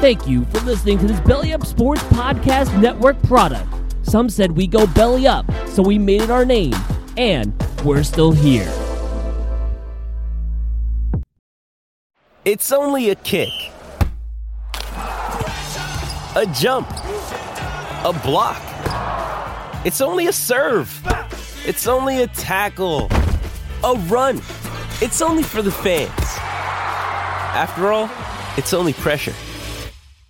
Thank you for listening to this Belly Up Sports Podcast Network product. Some said we go belly up, so we made it our name, and we're still here. It's only a kick, a jump, a block. It's only a serve. It's only a tackle, a run. It's only for the fans. After all, it's only pressure.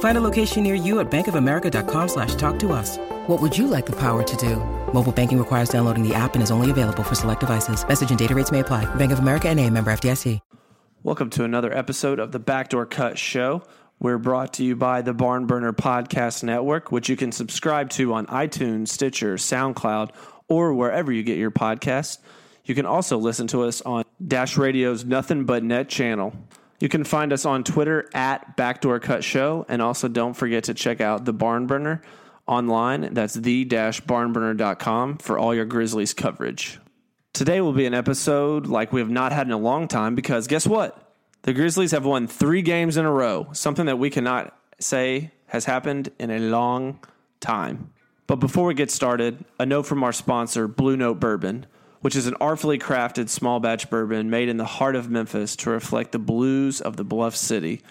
Find a location near you at bankofamerica.com slash talk to us. What would you like the power to do? Mobile banking requires downloading the app and is only available for select devices. Message and data rates may apply. Bank of America and a member FDIC. Welcome to another episode of the Backdoor Cut Show. We're brought to you by the Barn Burner Podcast Network, which you can subscribe to on iTunes, Stitcher, SoundCloud, or wherever you get your podcasts. You can also listen to us on Dash Radio's Nothing But Net channel. You can find us on Twitter at Backdoor Cut Show, and also don't forget to check out the Barn Burner online. That's the-barnburner.com for all your Grizzlies coverage. Today will be an episode like we have not had in a long time because guess what? The Grizzlies have won three games in a row, something that we cannot say has happened in a long time. But before we get started, a note from our sponsor, Blue Note Bourbon, which is an artfully crafted small batch bourbon made in the heart of Memphis to reflect the blues of the Bluff City.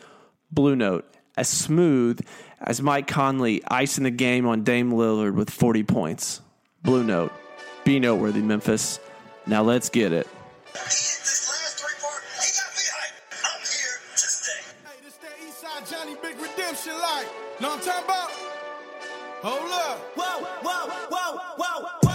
Blue Note, as smooth as Mike Conley icing the game on Dame Lillard with 40 points. Blue Note, be noteworthy, Memphis. Now let's get it. What I'm talking about? Hold up. Whoa, whoa, whoa, whoa,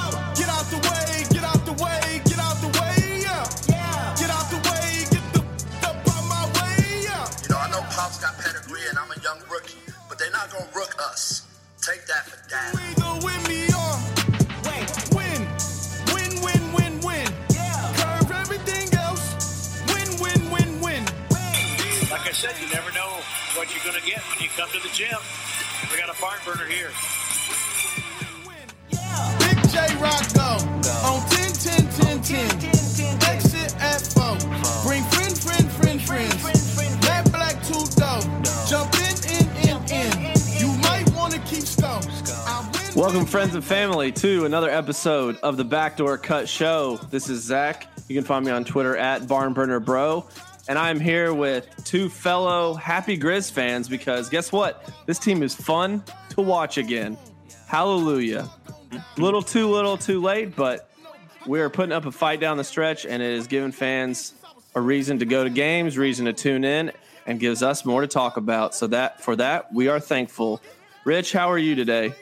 rookie, but they're not going to rook us. Take that for that. We go win me on, Wait. Win. Win, win, win, win. Yeah. Curve everything else. Win, win, win, win. Like I said, you never know what you're going to get when you come to the gym. We got a fire burner here. Win, win, win, yeah. Big J Rock go. go. on 10 10 10 10. 10, 10. Welcome, friends and family, to another episode of the Backdoor Cut Show. This is Zach. You can find me on Twitter at BarnburnerBro. And I'm here with two fellow happy Grizz fans because guess what? This team is fun to watch again. Hallelujah. Little too little too late, but we are putting up a fight down the stretch, and it is giving fans a reason to go to games, reason to tune in, and gives us more to talk about. So that for that, we are thankful. Rich, how are you today?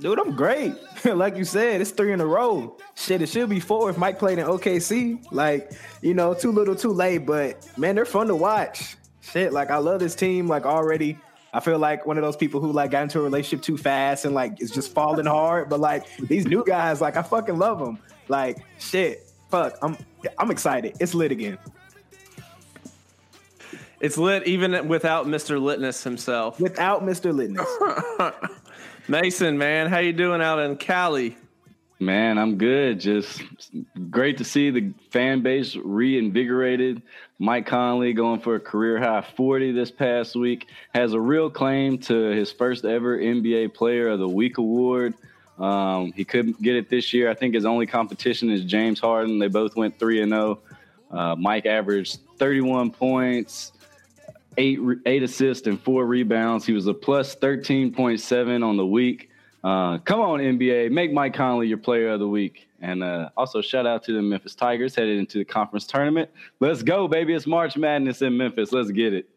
Dude, I'm great. like you said, it's three in a row. Shit, it should be four if Mike played in OKC. Like, you know, too little, too late. But man, they're fun to watch. Shit, like I love this team. Like already, I feel like one of those people who like got into a relationship too fast and like it's just falling hard. But like these new guys, like I fucking love them. Like shit, fuck, I'm I'm excited. It's lit again. It's lit even without Mr. Litness himself. Without Mr. Litness. Mason, man, how you doing out in Cali? Man, I'm good. Just great to see the fan base reinvigorated. Mike Conley going for a career high 40 this past week has a real claim to his first ever NBA Player of the Week award. Um, he couldn't get it this year. I think his only competition is James Harden. They both went 3 and 0. Uh, Mike averaged 31 points, eight eight assists, and four rebounds. He was a plus 13.7 on the week. Uh, come on, NBA, make Mike Conley your player of the week. And uh, also, shout out to the Memphis Tigers headed into the conference tournament. Let's go, baby. It's March Madness in Memphis. Let's get it.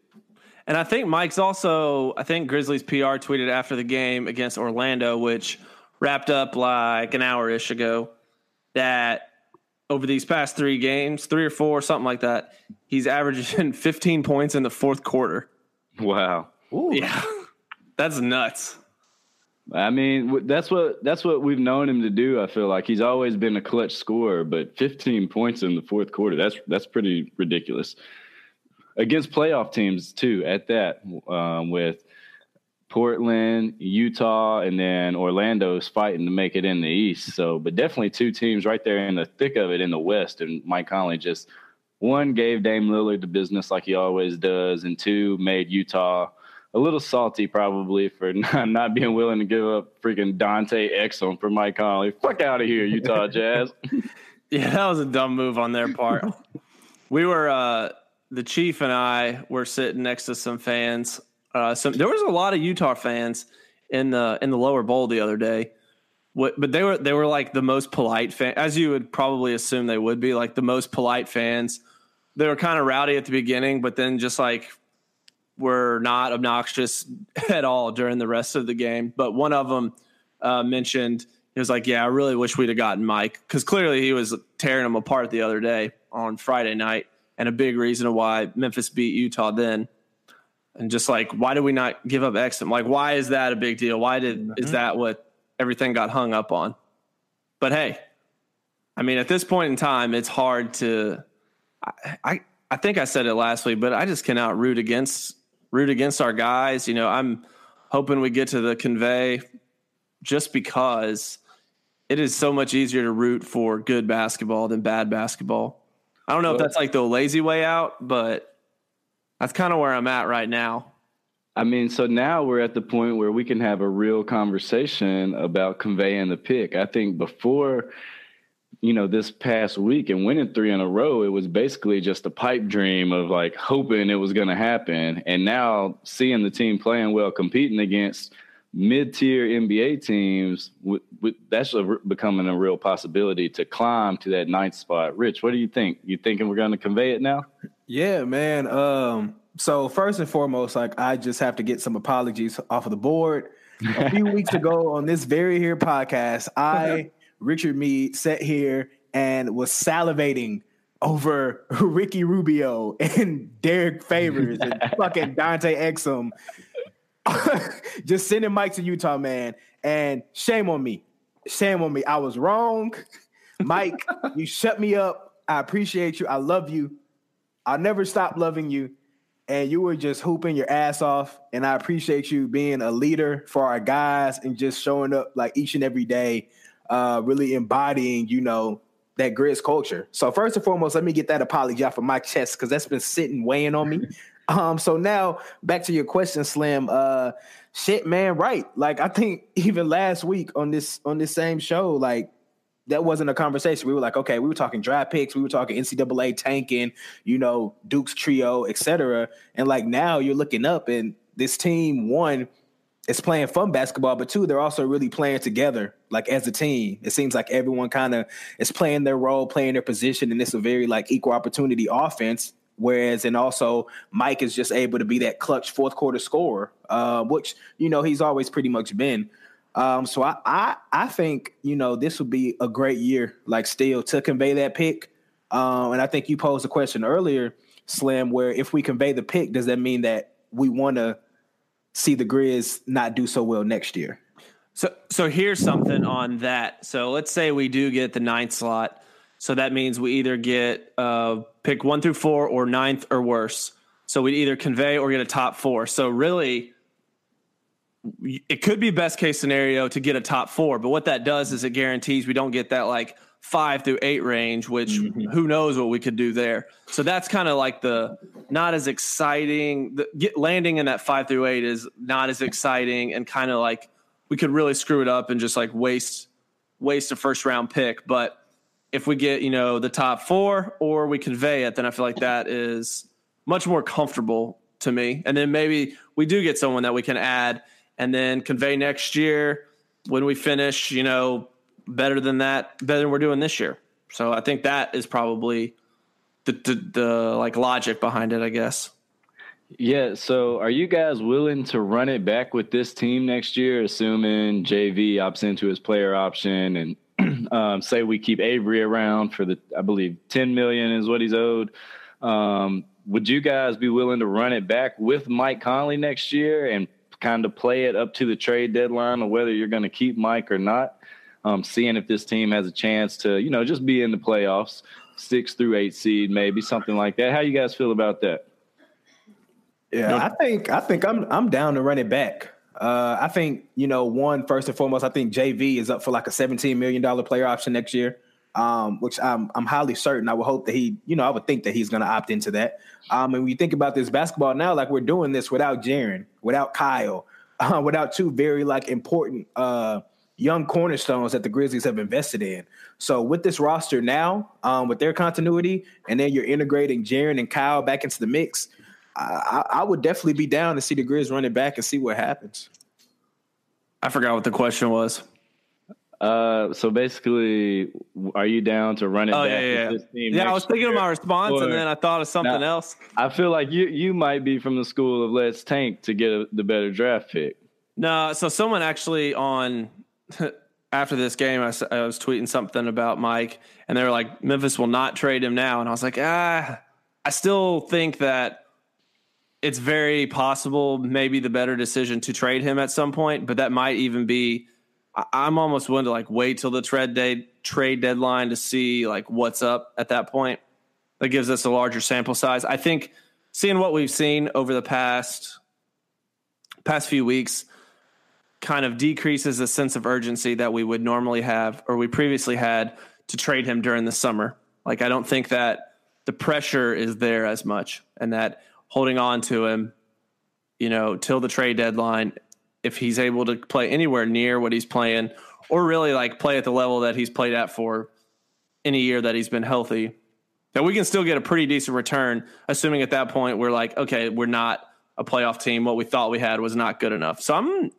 And I think Mike's also, I think Grizzlies PR tweeted after the game against Orlando, which wrapped up like an hour ish ago, that over these past three games, three or four, something like that, he's averaging 15 points in the fourth quarter. Wow. Yeah. That's nuts. I mean, that's what that's what we've known him to do. I feel like he's always been a clutch scorer, but 15 points in the fourth quarter that's that's pretty ridiculous against playoff teams too. At that, um, with Portland, Utah, and then Orlando's fighting to make it in the East. So, but definitely two teams right there in the thick of it in the West, and Mike Conley just one gave Dame Lillard the business like he always does, and two made Utah a little salty probably for not, not being willing to give up freaking Dante Exum for Mike Conley. Fuck out of here, Utah Jazz. Yeah, that was a dumb move on their part. we were uh the chief and I were sitting next to some fans. Uh there was a lot of Utah fans in the in the lower bowl the other day. What, but they were they were like the most polite fan as you would probably assume they would be like the most polite fans. They were kind of rowdy at the beginning, but then just like were not obnoxious at all during the rest of the game. But one of them uh, mentioned he was like, "Yeah, I really wish we'd have gotten Mike because clearly he was tearing them apart the other day on Friday night, and a big reason why Memphis beat Utah then." And just like, why did we not give up Exum? Like, why is that a big deal? Why did is mm-hmm. that what everything got hung up on? But hey, I mean, at this point in time, it's hard to. I, I I think I said it last week, but I just cannot root against root against our guys. You know, I'm hoping we get to the convey just because it is so much easier to root for good basketball than bad basketball. I don't know if that's like the lazy way out, but that's kind of where I'm at right now. I mean, so now we're at the point where we can have a real conversation about conveying the pick. I think before, you know, this past week and winning three in a row, it was basically just a pipe dream of like hoping it was going to happen. And now seeing the team playing well, competing against mid-tier NBA teams, that's becoming a real possibility to climb to that ninth spot. Rich, what do you think? You thinking we're going to convey it now? Yeah, man. Um, so first and foremost, like I just have to get some apologies off of the board. A few weeks ago on this very here podcast, I, Richard Mead, sat here and was salivating over Ricky Rubio and Derrick Favors and fucking Dante Exum. just sending Mike to Utah, man. And shame on me. Shame on me. I was wrong. Mike, you shut me up. I appreciate you. I love you. I'll never stop loving you. And you were just hooping your ass off. And I appreciate you being a leader for our guys and just showing up like each and every day, uh, really embodying, you know, that Grizz culture. So first and foremost, let me get that apology off of my chest because that's been sitting weighing on me. um, so now back to your question, Slim. Uh shit, man, right. Like I think even last week on this on this same show, like that wasn't a conversation. We were like, okay, we were talking draft picks, we were talking NCAA tanking, you know, Duke's trio, etc. And like now you're looking up and this team one is playing fun basketball, but two, they're also really playing together, like as a team. It seems like everyone kind of is playing their role, playing their position, and it's a very like equal opportunity offense. Whereas, and also Mike is just able to be that clutch fourth quarter scorer, uh, which you know he's always pretty much been. Um, so I, I I think you know this would be a great year, like still to convey that pick. Um, and I think you posed a question earlier, Slim, where if we convey the pick, does that mean that we want to see the Grizz not do so well next year? So so here's something on that. So let's say we do get the ninth slot. So that means we either get uh, pick one through four or ninth or worse. So we either convey or get a top four. So really, it could be best case scenario to get a top four. But what that does is it guarantees we don't get that like five through eight range, which mm-hmm. who knows what we could do there. So that's kind of like the not as exciting. The, get, landing in that five through eight is not as exciting and kind of like we could really screw it up and just like waste waste a first round pick. But if we get you know the top four or we convey it, then I feel like that is much more comfortable to me. And then maybe we do get someone that we can add and then convey next year when we finish, you know, better than that, better than we're doing this year. So I think that is probably the, the, the like logic behind it, I guess. Yeah. So, are you guys willing to run it back with this team next year, assuming JV opts into his player option, and um, say we keep Avery around for the, I believe, ten million is what he's owed. Um, would you guys be willing to run it back with Mike Conley next year and kind of play it up to the trade deadline or whether you're going to keep Mike or not. Um, seeing if this team has a chance to, you know, just be in the playoffs, six through eight seed, maybe something like that. How you guys feel about that? Yeah, I think I think I'm I'm down to run it back. Uh, I think you know one first and foremost. I think JV is up for like a 17 million dollar player option next year, um, which I'm I'm highly certain. I would hope that he, you know, I would think that he's going to opt into that. Um, and when you think about this basketball now, like we're doing this without Jaren, without Kyle, uh, without two very like important uh, young cornerstones that the Grizzlies have invested in. So with this roster now, um, with their continuity, and then you're integrating Jaren and Kyle back into the mix. I, I would definitely be down to see the Grizz run it back and see what happens. I forgot what the question was. Uh, so basically, are you down to run it Oh back? yeah, yeah, yeah. this team Yeah, I was thinking of my response, Or- and then I thought of something Now- else. I feel like you you might be from the school of let's tank to get a, the better draft pick. No, so someone actually on after this game, I was tweeting something about Mike, and they were like, Memphis will not trade him now, and I was like, ah, I still think that it's very possible, maybe the better decision to trade him at some point, but that might even be. I'm almost willing to like wait till the trade day trade deadline to see like what's up at that point. That gives us a larger sample size. I think seeing what we've seen over the past past few weeks kind of decreases the sense of urgency that we would normally have or we previously had to trade him during the summer. Like I don't think that the pressure is there as much and that holding on to him, you know, till the trade deadline, if he's able to play anywhere near what he's playing or really like play at the level that he's played at for any year that he's been healthy, that we can still get a pretty decent return, assuming at that point we're like, okay, we're not a playoff team. What we thought we had was not good enough. So I'm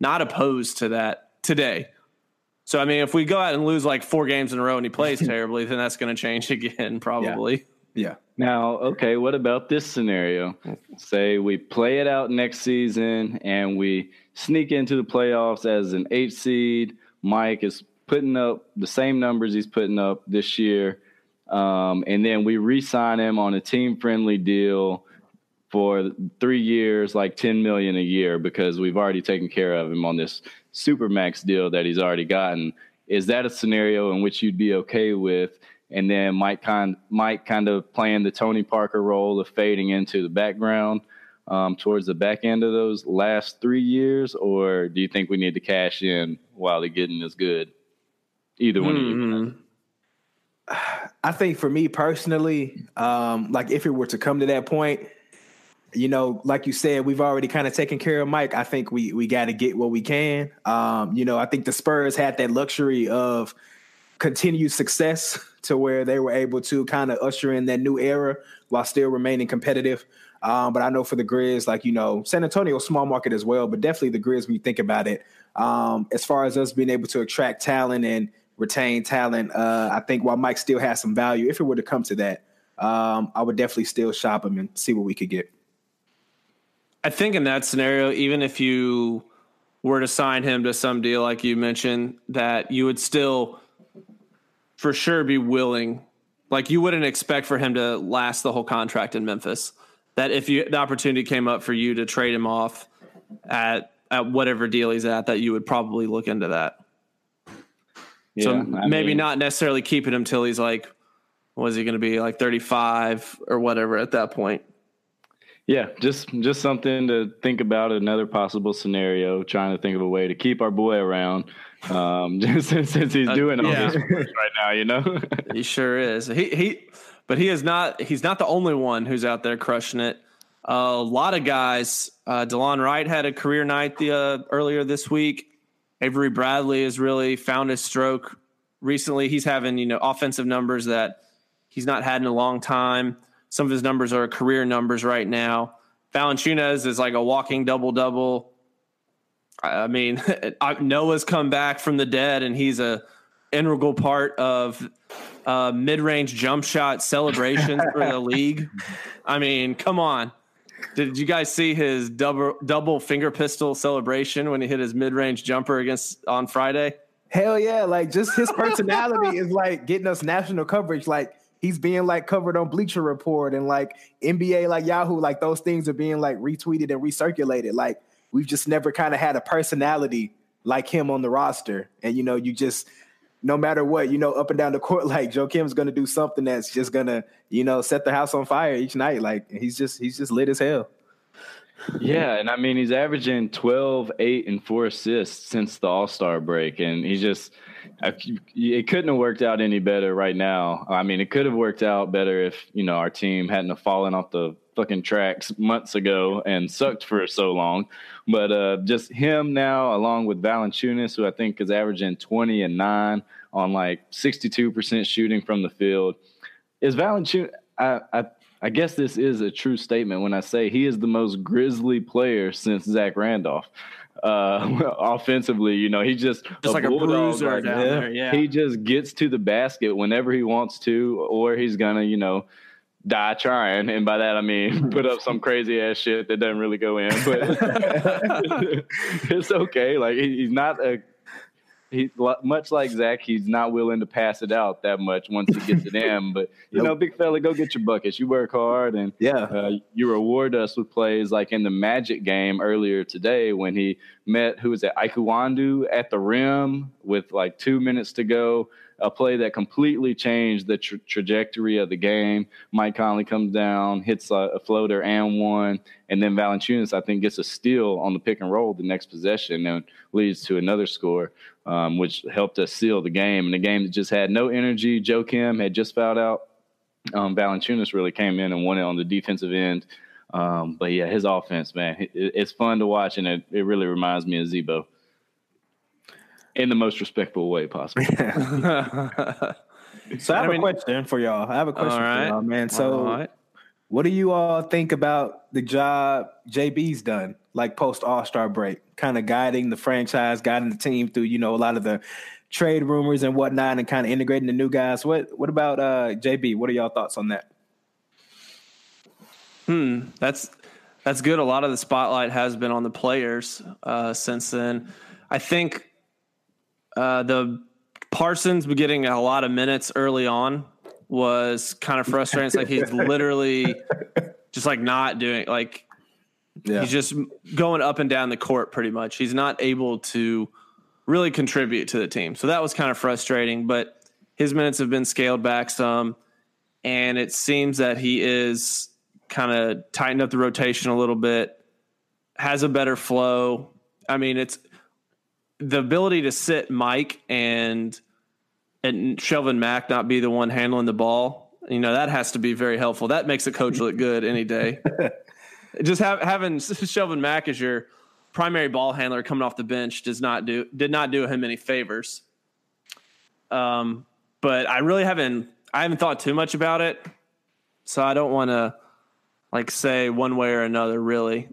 not opposed to that today. So I mean, if we go out and lose like four games in a row and he plays terribly, then that's going to change again, probably. Yeah. Now, okay, what about this scenario? Hmm. Say we play it out next season and we sneak into the playoffs as an eight seed. Mike is putting up the same numbers he's putting up this year. Um, and then we re sign him on a team friendly deal for three years, like 10 million a year, because we've already taken care of him on this super max deal that he's already gotten. Is that a scenario in which you'd be okay with? And then Mike kind, Mike kind of playing the Tony Parker role of fading into the background um, towards the back end of those last three years, or do you think we need to cash in while the getting is good? Either one of you. Mhm. I think for me personally, um, like if it were to come to that point, you know, like you said, we've already kind of taken care of Mike. I think we we got to get what we can. Um, you know, I think the Spurs had that luxury of continued success to where they were able to kind of usher in that new era while still remaining competitive. Um, but I know for the Grizz, like you know, San Antonio small market as well, but definitely the Grizz when you think about it, um, as far as us being able to attract talent and retain talent, uh, I think while Mike still has some value, if it were to come to that, um, I would definitely still shop him and see what we could get. I think in that scenario, even if you were to sign him to some deal like you mentioned, that you would still for sure be willing. Like you wouldn't expect for him to last the whole contract in Memphis. That if you the opportunity came up for you to trade him off at at whatever deal he's at, that you would probably look into that. Yeah, so maybe mean- not necessarily keeping him till he's like, was he going to be like thirty five or whatever at that point? Yeah, just just something to think about. Another possible scenario. Trying to think of a way to keep our boy around, um, just since, since he's Uh, doing all yeah. this right now. You know. He sure is. He he, but he is not. He's not the only one who's out there crushing it. a lot of guys. Uh, Delon Wright had a career night the uh, earlier this week. Avery Bradley has really found his stroke recently. He's having you know offensive numbers that he's not had in a long time. Some of his numbers are career numbers right now. Valanciunas is like a walking double double. I mean, Noah's come back from the dead, and he's a integral part of uh, mid-range jump shot celebrations for the league. I mean, come on. Did you guys see his double double finger pistol celebration when he hit his mid-range jumper against on Friday? Hell yeah! Like just his personality is like getting us national coverage. Like he's being like covered on Bleacher Report and like NBA, like Yahoo. Like those things are being like retweeted and recirculated. Like we've just never kind of had a personality like him on the roster. And you know, you just no matter what, you know, up and down the court, like Joakim's gonna do something that's just gonna, you know, set the house on fire each night. Like he's just he's just lit as hell. Yeah, and I mean he's averaging 12, 8, and 4 assists since the All Star break, and he just it couldn't have worked out any better right now. I mean, it could have worked out better if you know our team hadn't have fallen off the fucking tracks months ago and sucked for so long. But uh, just him now, along with Valanciunas, who I think is averaging 20 and 9 on like 62% shooting from the field. Is Valanciunas, I, I, I guess this is a true statement when I say he is the most grizzly player since Zach Randolph. Uh, offensively, you know, he just just a like a bruiser like down there. Yeah, he just gets to the basket whenever he wants to, or he's gonna, you know, die trying. And by that, I mean, put up some crazy ass shit that doesn't really go in, but it's okay. Like he's not a, he much like Zach, he's not willing to pass it out that much once he gets it in. But you nope. know, big fella, go get your buckets. You work hard, and yeah, uh, you reward us with plays like in the Magic game earlier today when he met who was it, Iwundu at the rim with like two minutes to go a play that completely changed the tra- trajectory of the game. Mike Conley comes down, hits a, a, floater and one, and then Valanciunas, I think, gets a steal on the pick and roll the next possession and leads to another score, um, which helped us seal the game. And the game just had no energy. Joakim had just fouled out. Um, Valanciunas really came in and won it on the defensive end. Um, but yeah, his offense, man, it, it's fun to watch, and it, it really reminds me of Z-Bo in the most respectful way possible. so I have I mean, a question for y'all. I have a question right. for y'all, man. So right. what do you all think about the job JB's done, like post All Star break, kind of guiding the franchise, guiding the team through, you know, a lot of the trade rumors and whatnot, and kind of integrating the new guys. What What about uh, JB? What are y'all thoughts on that? Hmm, that's that's good. A lot of the spotlight has been on the players uh, since then. I think uh, the Parsons getting a lot of minutes early on was kind of frustrating. It's like he's literally just like not doing like yeah. he's just going up and down the court pretty much. He's not able to really contribute to the team. So that was kind of frustrating, but his minutes have been scaled back some and it seems that he is kind of tightened up the rotation a little bit, has a better flow. I mean, it's the ability to sit Mike and and Shelvin Mack not be the one handling the ball, you know, that has to be very helpful. That makes a coach look good any day. Just have, having Shelvin Mack as your primary ball handler coming off the bench does not do did not do him any favors. Um, but I really haven't I haven't thought too much about it, so I don't want to like say one way or another. Really,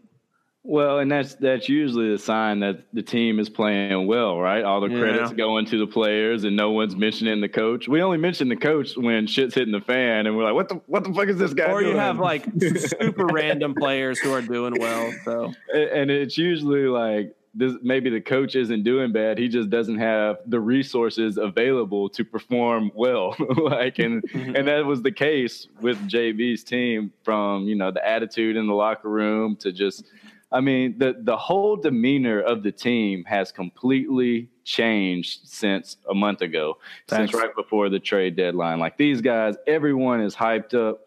well, and that's that's usually the sign that the team is playing well, right? All the credits yeah. going to the players, and no one's mentioning the coach. We only mention the coach when shit's hitting the fan, and we're like, "What the what the fuck is this guy?" Or doing? you have like super random players who are doing well. So, and it's usually like this. Maybe the coach isn't doing bad; he just doesn't have the resources available to perform well. like, and mm-hmm. and that was the case with JB's team, from you know the attitude in the locker room to just I mean, the the whole demeanor of the team has completely changed since a month ago, Thanks. since right before the trade deadline. Like these guys, everyone is hyped up.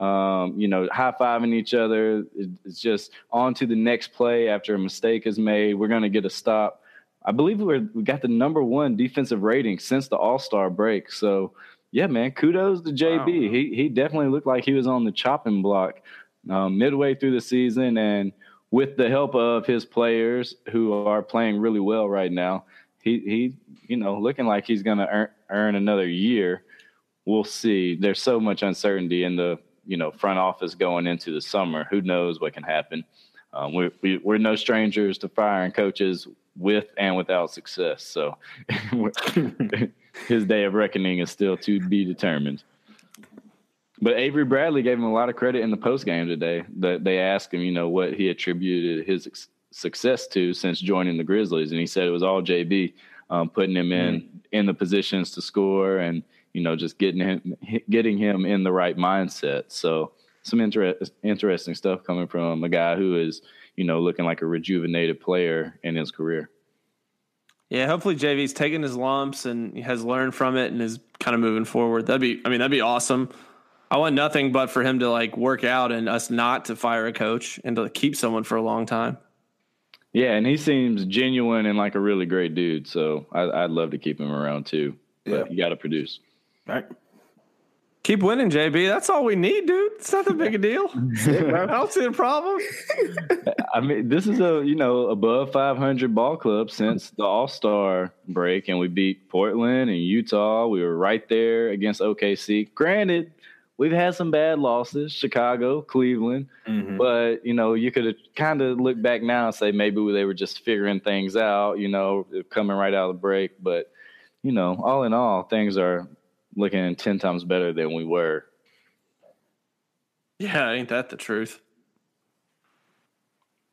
Um, you know, high fiving each other. It's just on to the next play after a mistake is made. We're going to get a stop. I believe we're, we got the number one defensive rating since the All Star break. So, yeah, man, kudos to JB. Wow. He he definitely looked like he was on the chopping block um, midway through the season, and with the help of his players who are playing really well right now, he he you know looking like he's going to earn, earn another year. We'll see. There's so much uncertainty in the you know front office going into the summer. Who knows what can happen? Um, we're we, are we are no strangers to firing coaches with and without success. So his day of reckoning is still to be determined. But Avery Bradley gave him a lot of credit in the post game today. That they asked him, you know, what he attributed his success to since joining the Grizzlies, and he said it was all JB um, putting him in mm. in the positions to score, and you know, just getting him getting him in the right mindset. So some inter- interesting stuff coming from a guy who is you know, looking like a rejuvenated player in his career. Yeah, hopefully JB's taken his lumps and has learned from it and is kind of moving forward. That'd be, I mean, that'd be awesome. I want nothing but for him to like work out and us not to fire a coach and to keep someone for a long time. Yeah, and he seems genuine and like a really great dude. So I, would love to keep him around too. But yeah. you got to produce. All right. Keep winning, JB. That's all we need, dude. It's not that big a deal. I don't see a problem. I mean, this is a you know above 500 ball club since the All Star break, and we beat Portland and Utah. We were right there against OKC. Granted, we've had some bad losses, Chicago, Cleveland, mm-hmm. but you know you could kind of look back now and say maybe they were just figuring things out. You know, coming right out of the break, but you know, all in all, things are looking 10 times better than we were. Yeah, ain't that the truth?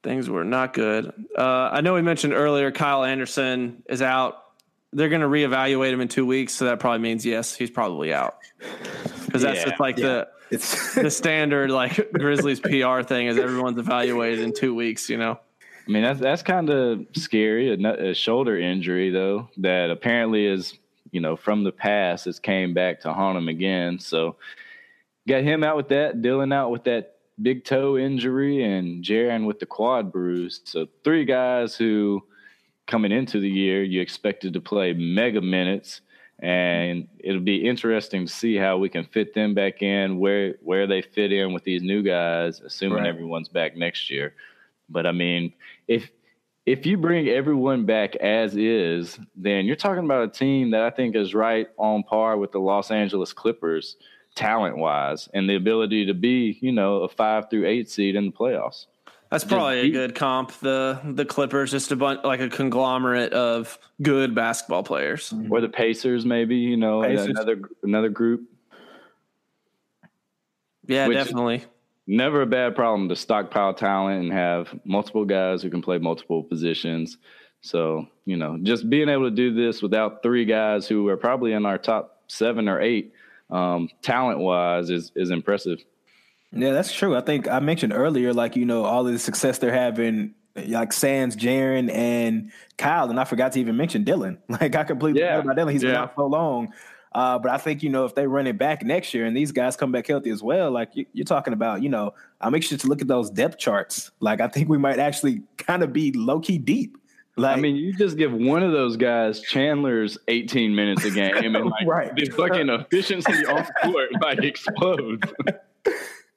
Things were not good. Uh, I know we mentioned earlier Kyle Anderson is out. They're going to reevaluate him in two weeks, so that probably means yes, he's probably out. Because that's yeah, just like yeah. the it's the standard like Grizzlies PR thing is everyone's evaluated in two weeks. You know. I mean that's that's kind of scary. A, a shoulder injury though that apparently is you know, from the past has came back to haunt him again. So got him out with that, Dillon out with that big toe injury, and Jaren with the quad bruise. So three guys who coming into the year you expected to play mega minutes. And it'll be interesting to see how we can fit them back in, where where they fit in with these new guys, assuming right. everyone's back next year. But I mean, if if you bring everyone back as is, then you're talking about a team that I think is right on par with the Los Angeles Clippers talent wise and the ability to be, you know, a five through eight seed in the playoffs. That's probably a good comp. The the Clippers, just a bunch like a conglomerate of good basketball players, or the Pacers, maybe you know Pacers. another another group. Yeah, Which, definitely never a bad problem to stockpile talent and have multiple guys who can play multiple positions. So, you know, just being able to do this without three guys who are probably in our top seven or eight um, talent wise is, is impressive. Yeah, that's true. I think I mentioned earlier, like, you know, all of the success they're having, like Sands, Jaren, and Kyle. And I forgot to even mention Dillon. Like, I completely yeah. forgot about Dillon. He's yeah. been out so long. Uh, but I think you know if they run it back next year and these guys come back healthy as well, like you, are talking about, you know, I'll make sure to look at those depth charts. Like I think we might actually kind of be low key deep. Like, I mean, you just give one of those guys Chandler's 18 minutes a game, and like right. the fucking efficiency on court like explodes.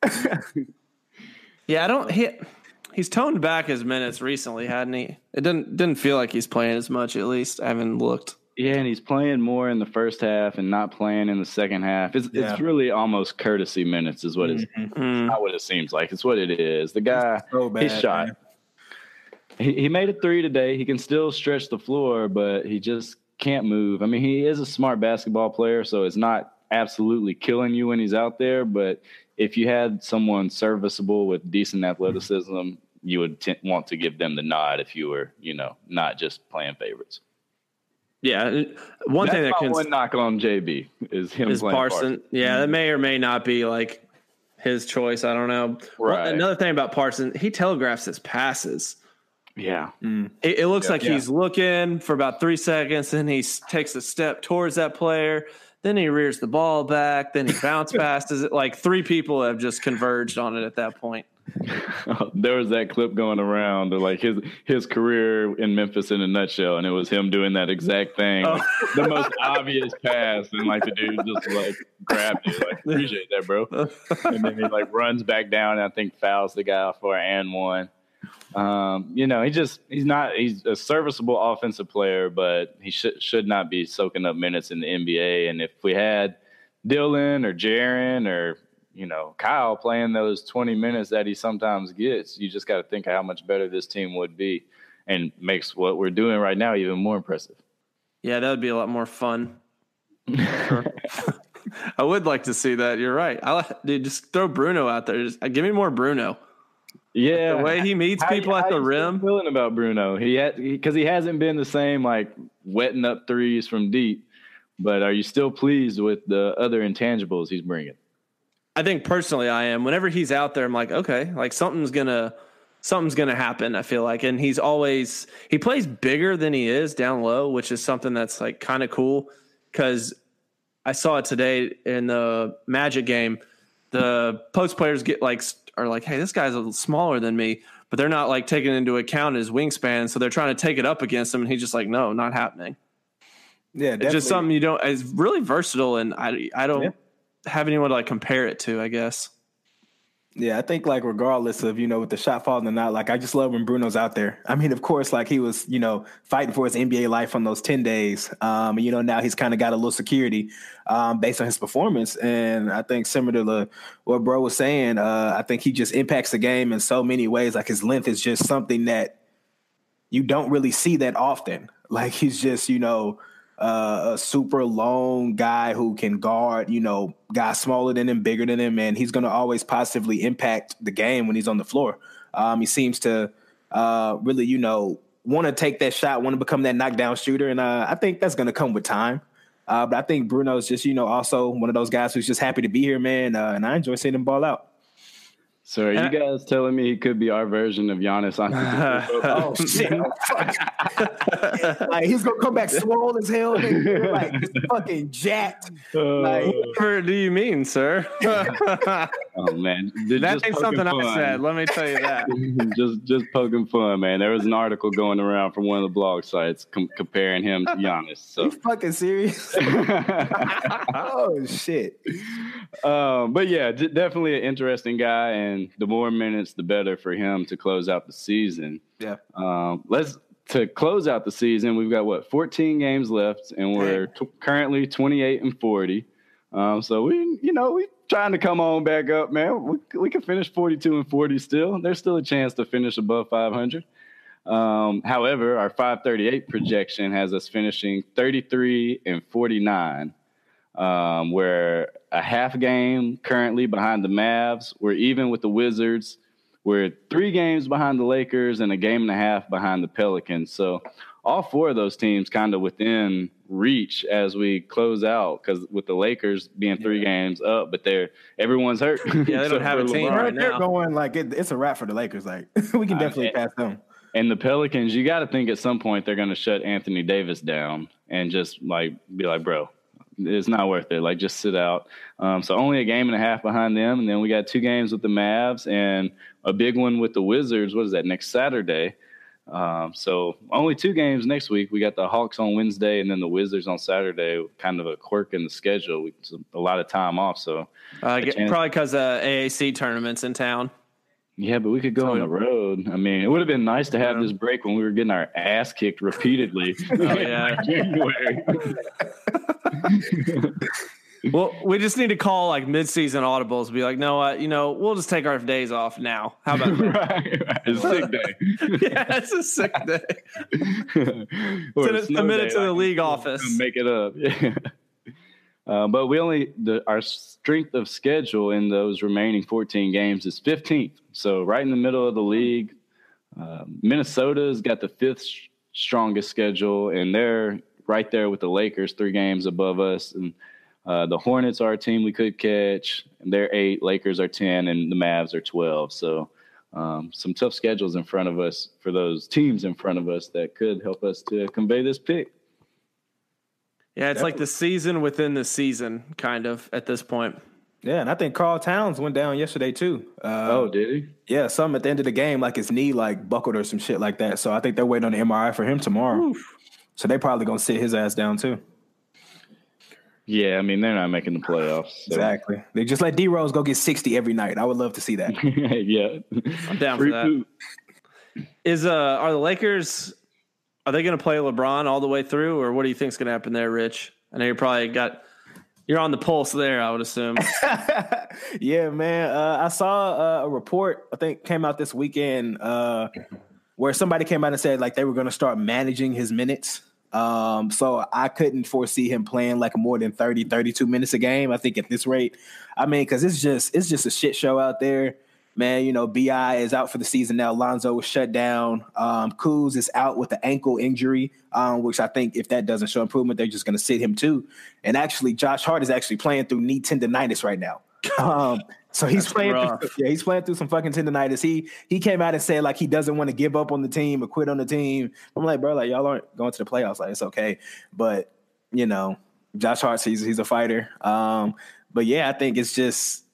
yeah, I don't. He, he's toned back his minutes recently, hadn't he? It didn't didn't feel like he's playing as much. At least I haven't looked. Yeah, and he's playing more in the first half and not playing in the second half. It's yeah. it's really almost courtesy minutes, is what mm-hmm. it's, it's not what it seems like. It's what it is. The guy, so bad, he shot. He, he made a three today. He can still stretch the floor, but he just can't move. I mean, he is a smart basketball player, so it's not absolutely killing you when he's out there. But if you had someone serviceable with decent athleticism, you would t- want to give them the nod if you were, you know, not just playing favorites. Yeah, uh, one That's thing that can one knock on JB is him is Parson. Parson. Yeah, that may or may not be like his choice. I don't know. Right. Another thing about Parson, he telegraphs his passes. Yeah, mm. it, it, looks yeah, like yeah. he's looking for about three seconds, then he takes a step towards that player. Then he rears the ball back. Then he bounce passes it. Like three people have just converged on it at that point. there was that clip going around of like his his career in Memphis in a nutshell, and it was him doing that exact thing, oh. like, the most obvious pass, and like the dude just like grabbed it, like appreciate that, bro, and then he like runs back down, and I think fouls the guy for and one. Um, you know, he just he's not he's a serviceable offensive player, but he should should not be soaking up minutes in the NBA. And if we had Dillon or Jaren or you know, Kyle playing those 20 minutes that he sometimes gets, you just got to think how much better this team would be and makes what we're doing right now even more impressive. Yeah, that would be a lot more fun. I would like to see that. You're right. I dude, just throw Bruno out there. Just give me more Bruno. Yeah, the way he meets how, people how, at the rim. Feeling about Bruno, he had because he, he hasn't been the same like wetting up threes from deep. But are you still pleased with the other intangibles he's bringing? I think personally I am. Whenever he's out there, I'm like, okay, like something's gonna something's going to happen. I feel like, and he's always he plays bigger than he is down low, which is something that's like kind of cool because I saw it today in the Magic game. The post players get like are like, hey, this guy's a little smaller than me, but they're not like taking into account his wingspan, so they're trying to take it up against him, and he's just like, no, not happening. Yeah, It's just something you don't. It's really versatile, and I I don't Yeah. have anyone to like compare it to. I guess. Yeah, I think like regardless of you know with the shot falling or not, like I just love when Bruno's out there. I mean, of course, like he was you know fighting for his NBA life on those ten days. Um, you know now he's kind of got a little security um, based on his performance, and I think similar to what Bro was saying, uh, I think he just impacts the game in so many ways. Like his length is just something that you don't really see that often. Like he's just you know uh, a super long guy who can guard, you know, guys smaller than him, bigger than him, and he's going to always positively impact the game when he's on the floor. Um, he seems to uh, really, you know, want to take that shot, want to become that knockdown shooter, and uh, I think that's going to come with time. Uh, but I think Bruno's just, you know, also one of those guys who's just happy to be here, man, uh, and I enjoy seeing him ball out. So are you guys telling me he could be our version of Giannis Antetokounmpo? Oh shit! like he's gonna come back swole as hell, nigga, like just fucking jacked. Uh, like, Whatever do you mean, sir? oh man, They're that just ain't poking something I fun. said. Let me tell you that. just just poking fun, man. There was an article going around from one of the blog sites com- comparing him to Giannis. So you fucking serious? oh shit! um, but yeah, d- definitely an interesting guy, and the more minutes, the better for him to close out the season. Yeah. Um, let's to close out the season. We've got what 14 games left, and we're t- currently 28 and 40. Um, so we, you know, we trying to come on back up, man. We we can finish 42 and 40 still. There's still a chance to finish above 500. Um, however, our 538 projection has us finishing 33 and 49. Um, we're a half game currently behind the Mavs. We're even with the Wizards. We're three games behind the Lakers and a game and a half behind the Pelicans. So all four of those teams kind of within reach as we close out because with the Lakers being three games up, but they're everyone's hurt. Yeah, they don't have a team LeBron. right they're now. going like it, it's a wrap for the Lakers. Like we can Uh, definitely and- pass them. And the Pelicans, you got to think at some point they're going to shut Anthony Davis down and just like be like, bro, it's not worth it. Like just sit out. Um, so only a game and a half behind them, and then we got two games with the Mavs and a big one with the Wizards. What is that next Saturday? Um, so only two games next week. We got the Hawks on Wednesday and then the Wizards on Saturday. Kind of a quirk in the schedule. We, a lot of time off. So Uh, get- probably because uh, AAC tournaments in town. Yeah, but we could go on the road. I mean, it would have been nice to have this break when we were getting our ass kicked repeatedly. Oh yeah. January. well, we just need to call like mid-season audibles. and Be like, no, what? You know, we'll just take our days off now. How about that? right, right. It's sick day. yeah, it's a sick day. Or it- snow submit it to the league office. Make it up. Yeah. Uh, but we only the our strength of schedule in those remaining 14 games is 15th. So right in the middle of the league. Uh, Minnesota's got the fifth strongest schedule, and they're right there with the Lakers, three games above us. And uh, the Hornets are a team we could catch, and they're eight. Lakers are 10, and the Mavs are 12. So um, some tough schedules in front of us for those teams in front of us that could help us to convey this pick. Yeah, it's like the season within the season, kind of at this point. Yeah, and I think Karl Towns went down yesterday too. Uh, oh, did he? yeah, some at the end of the game, like his knee like buckled or some shit like that. So I think they're waiting on the MRI for him tomorrow. So they probably gonna sit his ass down too. Yeah, I mean they're not making the playoffs. so- Exactly. They just let D Rose go get sixty every night. I would love to see that. yeah, I'm down for Free that. food. Is uh are the Lakers are they going to play LeBron all the way through, or what do you think's going to happen there, Rich? I know you probably got you're on the pulse there. I would assume. yeah, man. Uh, I saw uh, a report. I think came out this weekend uh, where somebody came out and said like they were going to start managing his minutes. Um, so I couldn't foresee him playing like more than 30, 32 minutes a game. I think at this rate, I mean, because it's just it's just a shit show out there, man. You know, Bi is out for the season now. Lonzo was shut down. Um, Kuz is out with the ankle injury, um, which I think if that doesn't show improvement, they're just going to sit him too. And actually, Josh Hart is actually playing through knee tendonitis right now. Um, so he's That's playing. rough. Through, yeah, he's playing through some fucking tendonitis. He he came out and said like he doesn't want to give up on the team or quit on the team. I'm like, bro, like y'all aren't going to the playoffs. Like it's okay, but you know, Josh Hart, he's he's a fighter. Um, but yeah, I think it's just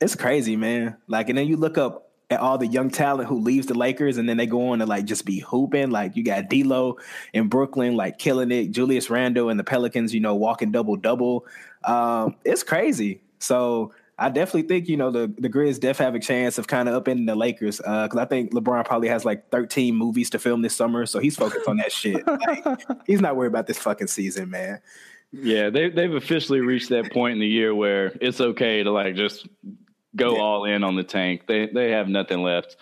it's crazy, man. Like, and then you look up at all the young talent who leaves the Lakers, and then they go on to like just be hooping. Like you got D'Lo in Brooklyn, like killing it. Julius Randle and the Pelicans, you know, walking double double. Um, it's crazy. So I definitely think you know the the Grizz def have a chance of kind of upending the Lakers uh, because I think LeBron probably has like 13 movies to film this summer, so he's focused on that shit. Like, he's not worried about this fucking season, man. Yeah, they they've officially reached that point in the year where it's okay to like just go all in on the tank. They they have nothing left.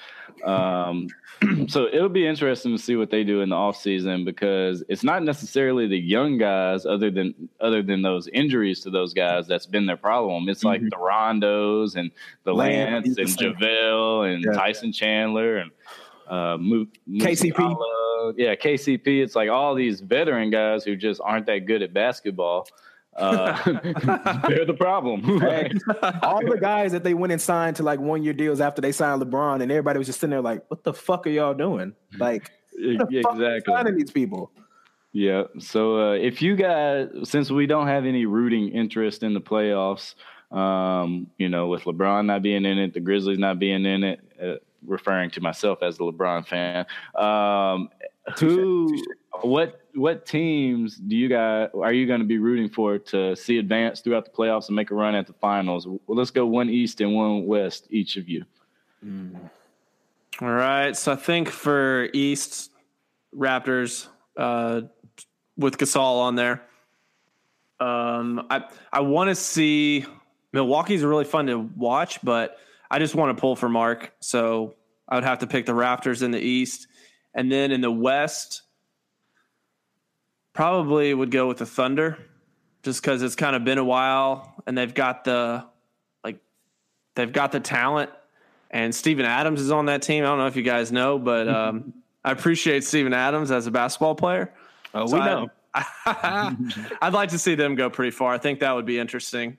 Um, so it'll be interesting to see what they do in the offseason because it's not necessarily the young guys other than other than those injuries to those guys that's been their problem. It's like the Rondos and the Lance, Lance and. JaVale and Yeah. Tyson Chandler and uh, Mu- KCP. Yeah, KCP. It's like all these veteran guys who just aren't that good at basketball. Uh, they're the problem. Hey, all the guys that they went and signed to like one year deals after they signed LeBron, and everybody was just sitting there like, "What the fuck are y'all doing? Like, what the fuck are exactly. signing these people?" Yeah. So uh, if you guys, since we don't have any rooting interest in the playoffs, um, you know, with LeBron not being in it, the Grizzlies not being in it, uh, referring to myself as a LeBron fan, um, who, what, what teams do you guys are you going to be rooting for to see advance throughout the playoffs and make a run at the finals? Well, let's go one East and one West, each of you. All right. So I think for East Raptors, uh, with Gasol on there, um, I I want to see Milwaukee's really fun to watch, but I just want to pull for Mark. So I would have to pick the Raptors in the East, and then in the West, probably would go with the Thunder, just because it's kind of been a while, and they've got the like they've got the talent and Steven Adams is on that team. I don't know if you guys know, but um, I appreciate Steven Adams as a basketball player. Oh, So we I- know. I'd like to see them go pretty far. I think that would be interesting.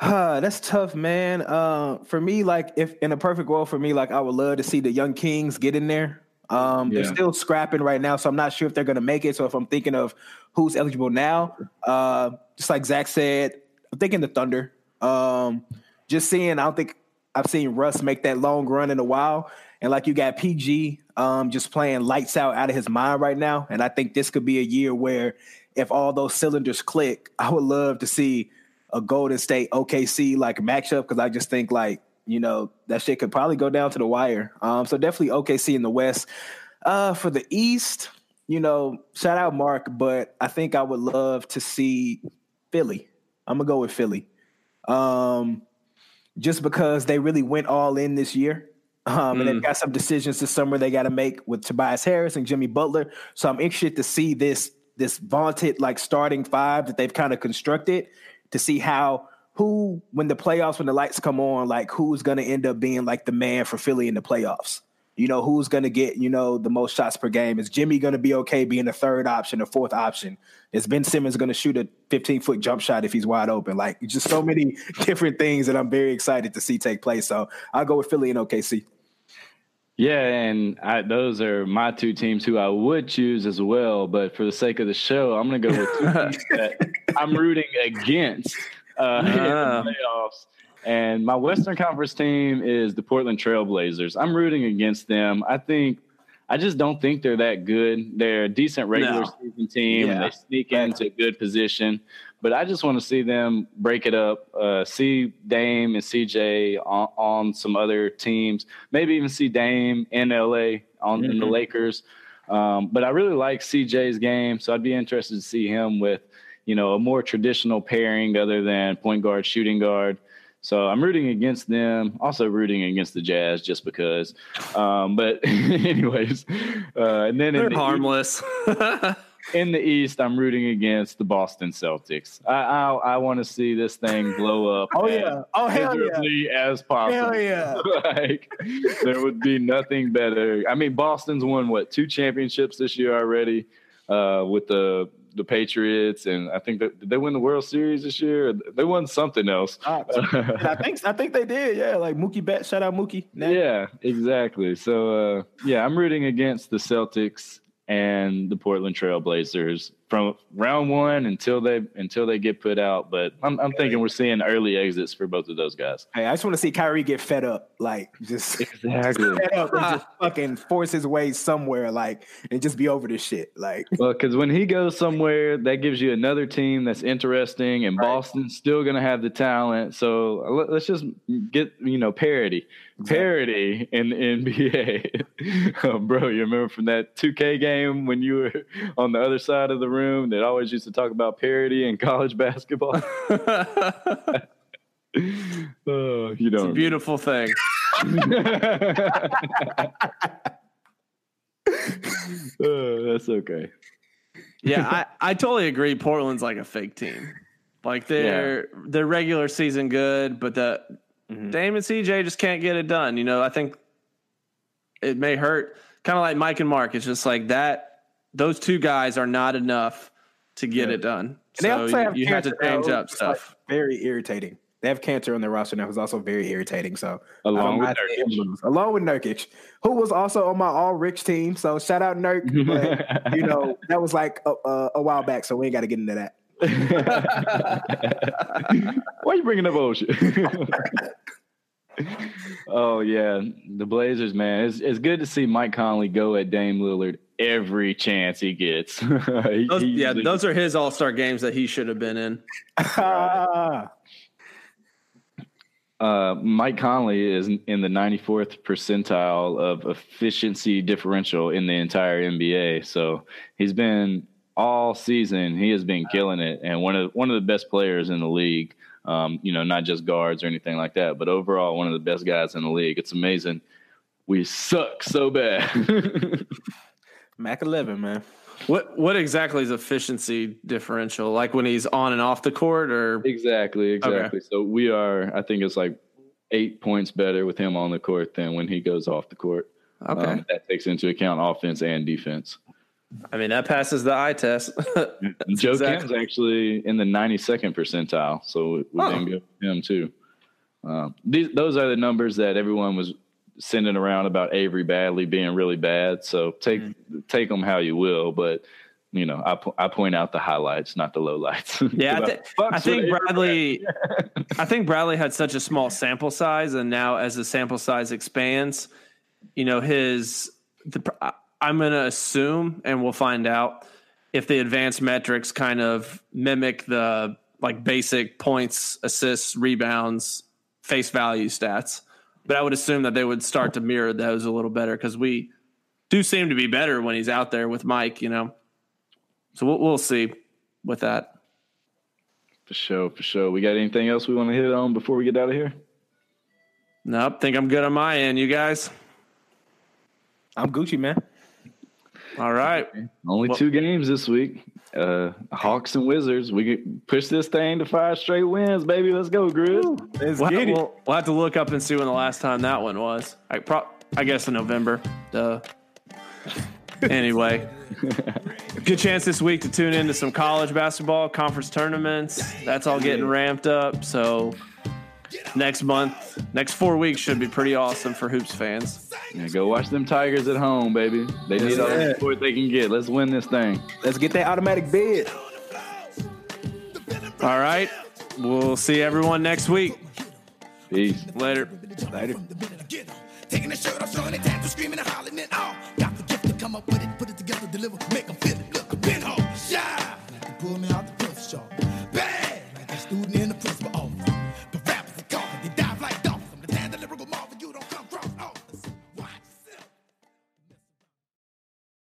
Uh, that's tough, man. Uh, for me, like if in a perfect world for me, like I would love to see the young Kings get in there. Um, they're still scrapping right now, so I'm not sure if they're going to make it. So if I'm thinking of who's eligible now, uh, just like Zach said, I'm thinking the Thunder. Um, just seeing, I don't think I've seen Russ make that long run in a while. And like you got PG, um, just playing lights out out of his mind right now. And I think this could be a year where if all those cylinders click, I would love to see a Golden State OKC like matchup because I just think like you know that shit could probably go down to the wire. Um, so definitely OKC in the West. Uh, for the East, you know, shout out Mark, but I think I would love to see Philly. I'm gonna go with Philly, um, just because they really went all in this year. Um, and they've got some decisions this summer they got to make with Tobias Harris and Jimmy Butler. So I'm interested to see this this vaunted like starting five that they've kind of constructed to see how who when the playoffs when the lights come on like who's going to end up being like the man for Philly in the playoffs. You know who's going to get you know the most shots per game? Is Jimmy going to be okay being the third option, the fourth option? Is Ben Simmons going to shoot a 15 foot jump shot if he's wide open? Like just so many different things that I'm very excited to see take place. So I'll go with Philly and OKC. Yeah, and I, those are my two teams who I would choose as well. But for the sake of the show, I'm going to go with two teams that I'm rooting against uh, in the playoffs. And my Western Conference team is the Portland Trailblazers. I'm rooting against them. I think I just don't think they're that good. They're a decent regular No. season team, and they sneak into a good position. But I just want to see them break it up. Uh, see Dame and CJ on, on some other teams. Maybe even see Dame in LA on in the Lakers. Um, but I really like CJ's game, so I'd be interested to see him with, you know, a more traditional pairing other than point guard, shooting guard. So I'm rooting against them. Also rooting against the Jazz just because. Um, but anyways, uh, and then in They're the, harmless. in the East, I'm rooting against the Boston Celtics. I I, I want to see this thing blow up. Oh, as yeah. Oh, hell yeah. as possible. Hell yeah. like there would be nothing better. I mean, Boston's won what two championships this year already, uh, with the the Patriots, and I think that did they win the World Series this year? They won something else. Uh, I think I think they did. Yeah, like Mookie Betts. Shout out Mookie. Nah. Yeah, exactly. So uh, yeah, I'm rooting against the Celtics and the Portland Trailblazers from round one until they until they get put out. But I'm, I'm thinking we're seeing early exits for both of those guys. Hey, I just want to see Kyrie get fed up, like just Exactly. fed up and just fucking force his way somewhere, like and just be over this shit. Like Well, because when he goes somewhere, that gives you another team that's interesting, and Boston's still going to have the talent. So let- let's just get you know parity, parity in the NBA. oh, bro, you remember from that 2K game when you were on the other side of the room that always used to talk about parity in college basketball? oh, you know. It's a beautiful thing. Oh, that's okay. Yeah, I, I totally agree. Portland's like a fake team. Like they're they're regular season good, but the mm-hmm. Dame and CJ just can't get it done. You know, I think it may hurt. Kind of like Mike and Mark. It's just like that. Those two guys are not enough to get it done. And they So also you, have you have to Cantor change now, up who's, like, stuff. very irritating. They have Kanter on their roster now, who's also very irritating. So Along with mind Nurkic. along with Nurkic, who was also on my all rich team. So shout out Nurk, but you know that was like a, a, a while back, so we ain't got to get into that. Why are you bringing up old shit? oh yeah, the Blazers, man. It's it's good to see Mike Conley go at Dame Lillard every chance he gets. He- Those, he yeah, usually- those are his All Star games that he should have been in. Uh, Mike Conley is in the 94th percentile of efficiency differential in the entire NBA. So he's been all season. He has been killing it, and one of one of the best players in the league. Um, you know, not just guards or anything like that, but overall one of the best guys in the league. It's amazing. We suck so bad. Mac eleven, man. What what exactly is efficiency differential? Like when he's on and off the court, or exactly, exactly. So we are. I think it's like eight points better with him on the court than when he goes off the court. okay? Um, that takes into account offense and defense. I mean that passes the eye test. Joe exactly- Kim's actually in the 92nd percentile, so we Oh. didn't go with him too. Um, these, those are the numbers that everyone was sending around about Avery Bradley being really bad. So take Mm-hmm. take them how you will, but you know I po- I point out the highlights, not the lowlights. Yeah, I, fucks I think Bradley. I think Bradley had such a small sample size, and now as the sample size expands, you know his. The, I'm going to assume, and we'll find out if the advanced metrics kind of mimic the like basic points, assists, rebounds, face value stats. But I would assume that they would start to mirror those a little better because we do seem to be better when he's out there with Mike. You know, so we'll, we'll see with that. For sure, for sure. We got anything else we want to hit on before we get out of here? Nope. Think I'm good on my end. You guys? I'm Gucci, man. All right. Only Well- two games this week. Uh, Hawks and Wizards. We could push this thing to five straight wins, baby. Let's go, Grizz. Let's We'll, get it. we'll, we'll have to look up and see when the last time that one was. I pro- I guess in November. Duh. Anyway, good chance this week to tune into some college basketball conference tournaments. That's all getting ramped up. So next month, next four weeks should be pretty awesome for hoops fans. Yeah, go watch them Tigers at home, baby. They need all the support they can get. Let's win this thing. Let's get that automatic bid. All right. We'll see everyone next week. Peace. Later. Later. Taking the shirt off, showing it, tattoo, screaming and hollering it all. Got the gift to come up with it, put it together, deliver, make